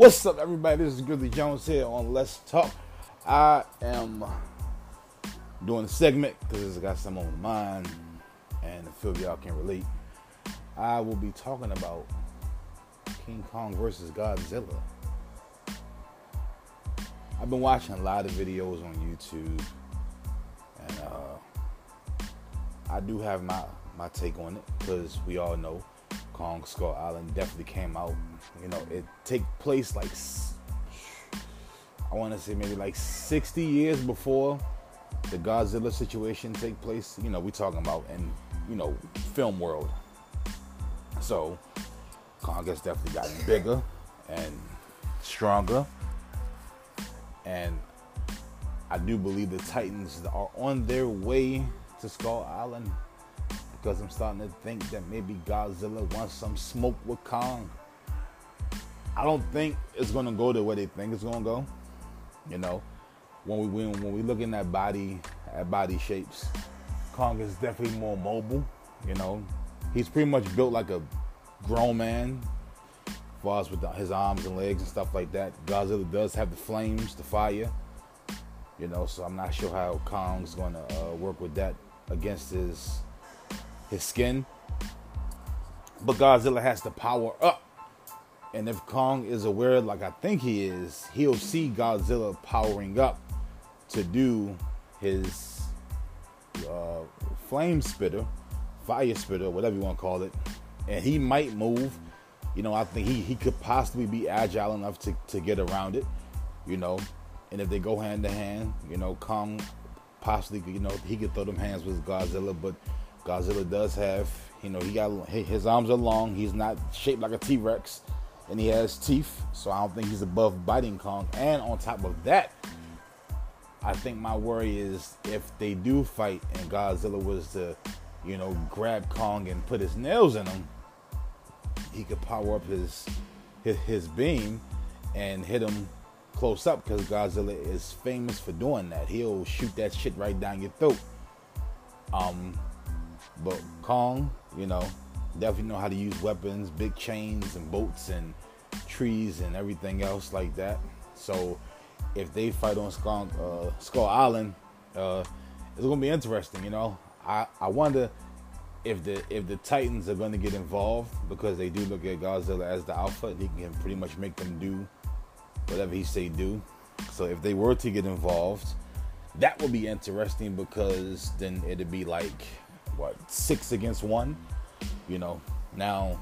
What's up, everybody? This is Grizzly Jones here on Let's Talk. I am doing a segment because I got some on my mind and I feel y'all can relate. I will be talking about King Kong versus Godzilla. I've been watching a lot of videos on YouTube and uh, I do have my, my take on it because we all know Kong Skull Island definitely came out. You know, it take place like I want to say maybe like 60 years before the Godzilla situation take place. You know, we talking about in you know film world. So Kong has definitely gotten bigger and stronger, and I do believe the Titans are on their way to Skull Island because I'm starting to think that maybe Godzilla wants some smoke with Kong. I don't think it's gonna go the way they think it's gonna go. You know, when we when, when we looking at body at body shapes, Kong is definitely more mobile. You know, he's pretty much built like a grown man, as far as with his arms and legs and stuff like that. Godzilla does have the flames, the fire. You know, so I'm not sure how Kong's gonna uh, work with that against his his skin. But Godzilla has to power up. And if Kong is aware, like I think he is, he'll see Godzilla powering up to do his uh, flame spitter, fire spitter, whatever you want to call it. And he might move. You know, I think he, he could possibly be agile enough to, to get around it, you know. And if they go hand to hand, you know, Kong possibly, you know, he could throw them hands with Godzilla, but Godzilla does have, you know, he got his arms are long. He's not shaped like a T Rex, and he has teeth. So I don't think he's above biting Kong. And on top of that, I think my worry is if they do fight and Godzilla was to, you know, grab Kong and put his nails in him, he could power up his his, his beam and hit him close up because Godzilla is famous for doing that. He'll shoot that shit right down your throat. Um, but Kong, you know, definitely know how to use weapons, big chains and boats and trees and everything else like that. So if they fight on Skull, uh, Skull Island, uh, it's gonna be interesting. You know, I I wonder if the if the Titans are gonna get involved because they do look at Godzilla as the alpha. and He can pretty much make them do whatever he say do. So if they were to get involved, that would be interesting because then it'd be like what six against one. You know, now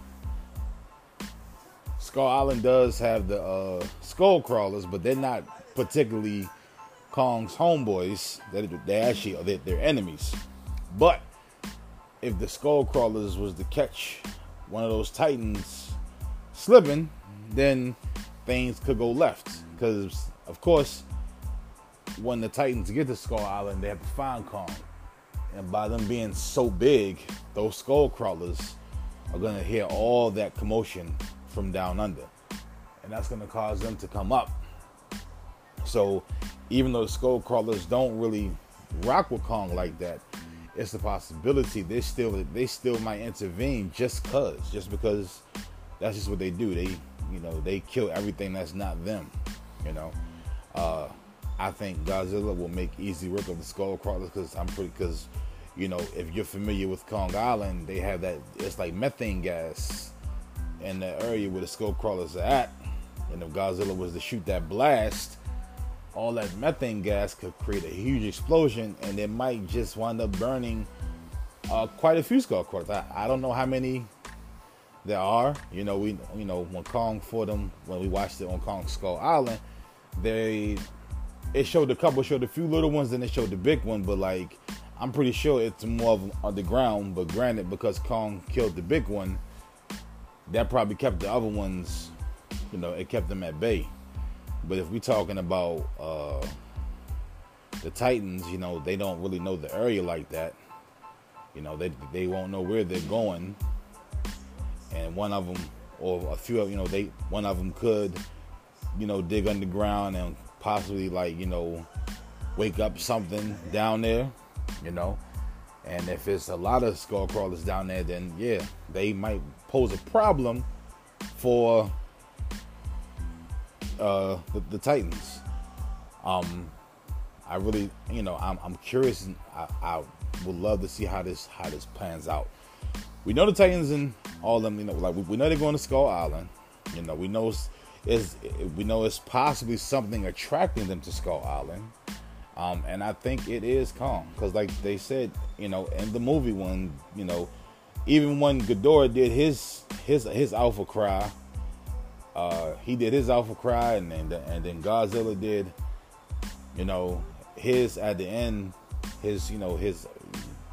Skull Island does have the uh, skull crawlers, but they're not particularly Kong's homeboys. They they actually are their, their enemies. But if the skull crawlers was to catch one of those titans slipping, then things could go left. Because of course, when the Titans get to Skull Island, they have to find Kong. And by them being so big, those skull crawlers are going to hear all that commotion from down under. And that's going to cause them to come up. So even though the skull crawlers don't really rock with Kong like that, it's a possibility they still they still might intervene just cause just because that's just what they do. They you know they kill everything that's not them. You know, uh, I think Godzilla will make easy work of the skull crawlers because I'm pretty because you know, if you're familiar with Kong Island, they have that it's like methane gas in the area where the skull crawlers are at. And if Godzilla was to shoot that blast, all that methane gas could create a huge explosion and it might just wind up burning uh, quite a few skull crawlers. I, I don't know how many there are. You know, we you know when Kong fought them when we watched it on Kong Skull Island, they it showed a couple, showed a few little ones, then it showed the big one, but like I'm pretty sure it's more of on the ground, but granted, because Kong killed the big one, that probably kept the other ones, you know, it kept them at bay. But if we're talking about uh, the Titans, you know, they don't really know the area like that. You know, they they won't know where they're going, and one of them, or a few, of you know, they one of them could, you know, dig underground and possibly like you know, wake up something down there you know. And if it's a lot of skull crawlers down there, then yeah, they might pose a problem for uh, the, the Titans. Um, I really, you know, I'm, I'm curious. And I, I would love to see how this how this plans out. We know the Titans and all of them. You know, like we, we know they're going to Skull Island. You know, we know it's, it's we know it's possibly something attracting them to Skull Island. Um, and I think it is Kong because, like they said, you know, in the movie when you know, even when Ghidorah did his his his alpha cry, uh, he did his alpha cry, and then and then Godzilla did, you know, his at the end, his you know his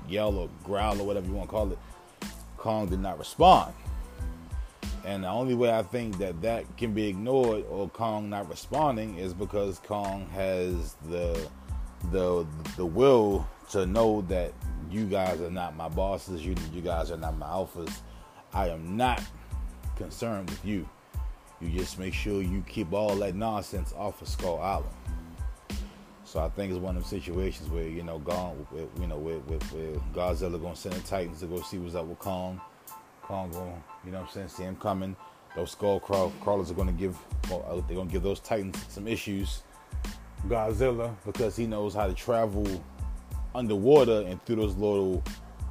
yell or growl or whatever you want to call it. Kong did not respond. And the only way I think that that can be ignored or Kong not responding is because Kong has the the the will to know that you guys are not my bosses, you you guys are not my alphas. I am not concerned with you. You just make sure you keep all that nonsense off of Skull Island. So I think it's one of them situations where you know, gone, with, you know, with, Godzilla gonna send the Titans to go see what's up with Kong. Kong going, you know what I'm saying, see him coming. Those skull crawlers are gonna give, well, they're gonna give those Titans some issues. Godzilla because he knows how to travel underwater and through those little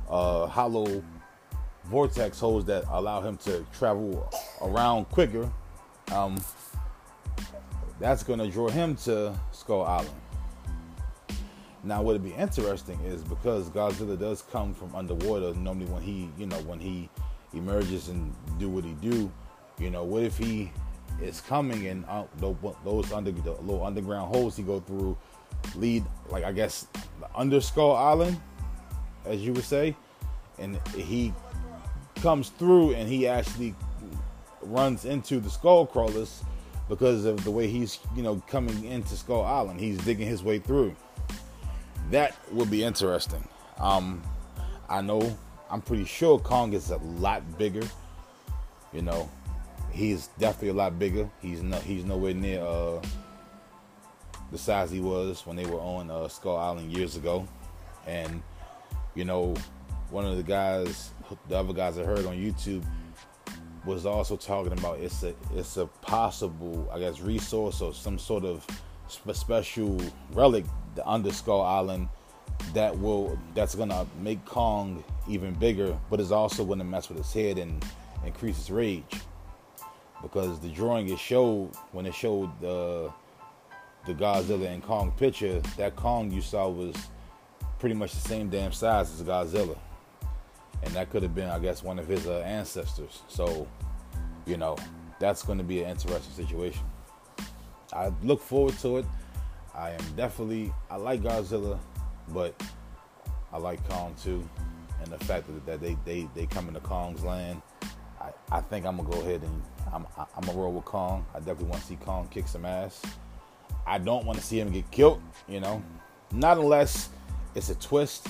uh, hollow vortex holes that allow him to travel around quicker. Um, that's going to draw him to Skull Island. Now, what would be interesting is because Godzilla does come from underwater. Normally, when he, you know, when he emerges and do what he do, you know, what if he is coming and uh, those under the little underground holes he go through lead like I guess under Skull Island, as you would say, and he comes through and he actually runs into the skull crawlers because of the way he's you know coming into Skull Island. He's digging his way through. That would be interesting. Um, I know I'm pretty sure Kong is a lot bigger. You know, he's definitely a lot bigger. He's he's nowhere near uh, the size he was when they were on uh, Skull Island years ago. And you know, one of the guys, the other guys I heard on YouTube, was also talking about it's a it's a possible, I guess, resource or some sort of special relic the under Skull Island that will that's gonna make Kong even bigger, but is also gonna mess with his head and increase his rage because the drawing it showed when it showed the the Godzilla and Kong picture, that Kong you saw was pretty much the same damn size as Godzilla, and that could have been, I guess, one of his uh, ancestors. So, you know, that's going to be an interesting situation. I look forward to it. I am definitely I like Godzilla, but I like Kong too, and the fact that, they, they they come into Kong's land. I, I think I'm gonna go ahead and I'm I'm gonna roll with Kong. I definitely want to see Kong kick some ass. I don't want to see him get killed, you know, not unless it's a twist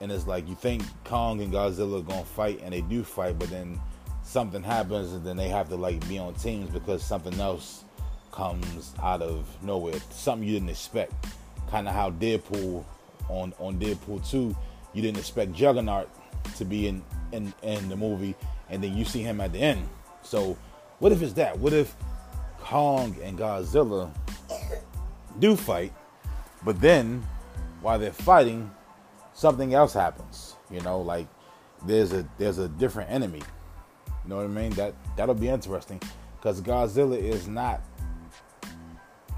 and it's like you think Kong and Godzilla are gonna fight and they do fight, but then something happens and then they have to like be on teams because something else comes out of nowhere, something you didn't expect. Kind of how Deadpool on on Deadpool 2, you didn't expect Juggernaut to be in in in the movie, and then you see him at the end. So what if it's that? What if Kong and Godzilla do fight, but then while they're fighting, something else happens. You know, like there's a there's a different enemy. You know what I mean? That that'll be interesting because Godzilla is not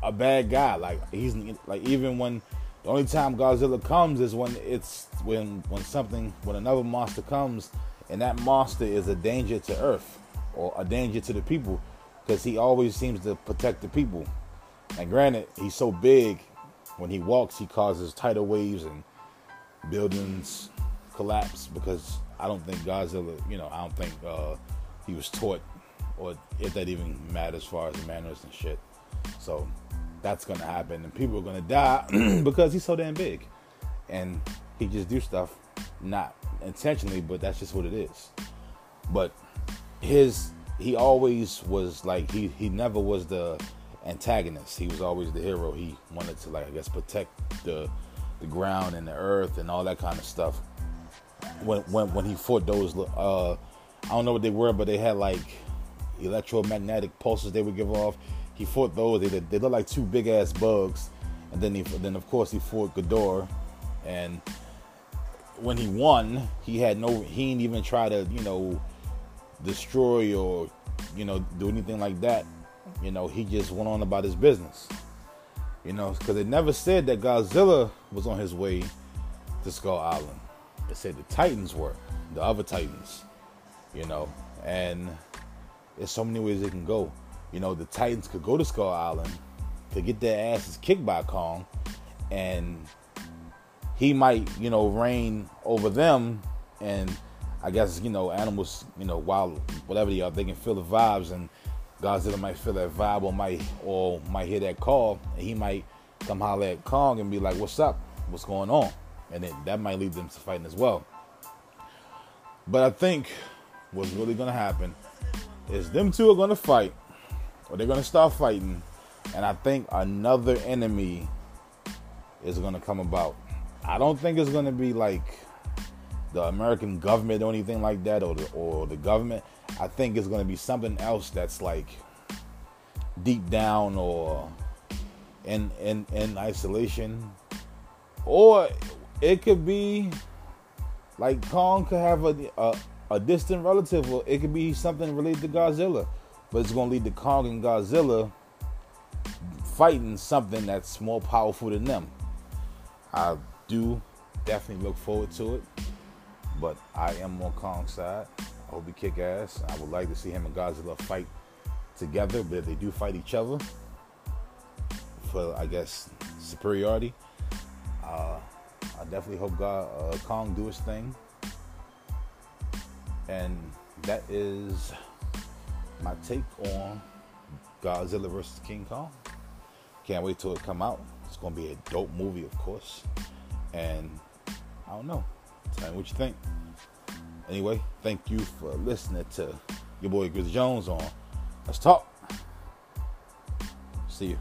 a bad guy. Like he's like even when the only time Godzilla comes is when it's when when something when another monster comes and that monster is a danger to Earth or a danger to the people because he always seems to protect the people. And granted, he's so big, when he walks, he causes tidal waves and buildings collapse because I don't think Godzilla, you know, I don't think uh, he was taught or if that even matters as far as manners and shit. So that's gonna happen, and people are gonna die because he's so damn big, and he just do stuff not intentionally, but that's just what it is. But his he always was like he he never was the antagonist. He was always the hero. He wanted to like I guess protect the the ground and the earth and all that kind of stuff. When when when he fought those uh I don't know what they were, but they had like electromagnetic pulses they would give off. he fought those. They they looked like two big ass bugs, and then he then of course he fought Ghidorah, and when he won, he had no he didn't even try to you know destroy or you know do anything like that. You know he just went on about his business. You know because it never said that Godzilla was on his way to Skull Island. It said the Titans were the other Titans. You know and there's so many ways it can go. You know, the Titans could go to Skull Island, to get their asses kicked by Kong, and he might, you know, reign over them. And I guess, you know, animals, you know, wild, whatever they are, they can feel the vibes, and Godzilla might feel that vibe or might or might hear that call, and he might come holler at Kong and be like, "What's up? What's going on?" And then that might lead them to fighting as well. But I think what's really gonna happen is them two are gonna fight, or they're gonna start fighting, and I think another enemy is gonna come about. I don't think it's gonna be like the American government or anything like that, or the or the government. I think it's gonna be something else that's like deep down or in in in isolation, or it could be like Kong could have a, a a distant relative, or it could be something related to Godzilla, but it's gonna lead to Kong and Godzilla fighting something that's more powerful than them. I do definitely look forward to it, but I am on Kong's side. I hope he kick ass. I would like to see him and Godzilla fight together, but if they do fight each other for, I guess, superiority, uh, I definitely hope God, uh, Kong do his thing and that is my take on Godzilla vs. King Kong. Can't wait till it come out. It's gonna be a dope movie, of course. And I don't know. Tell me what you think. Anyway, thank you for listening to your boy Chris Jones on Let's Talk. See you.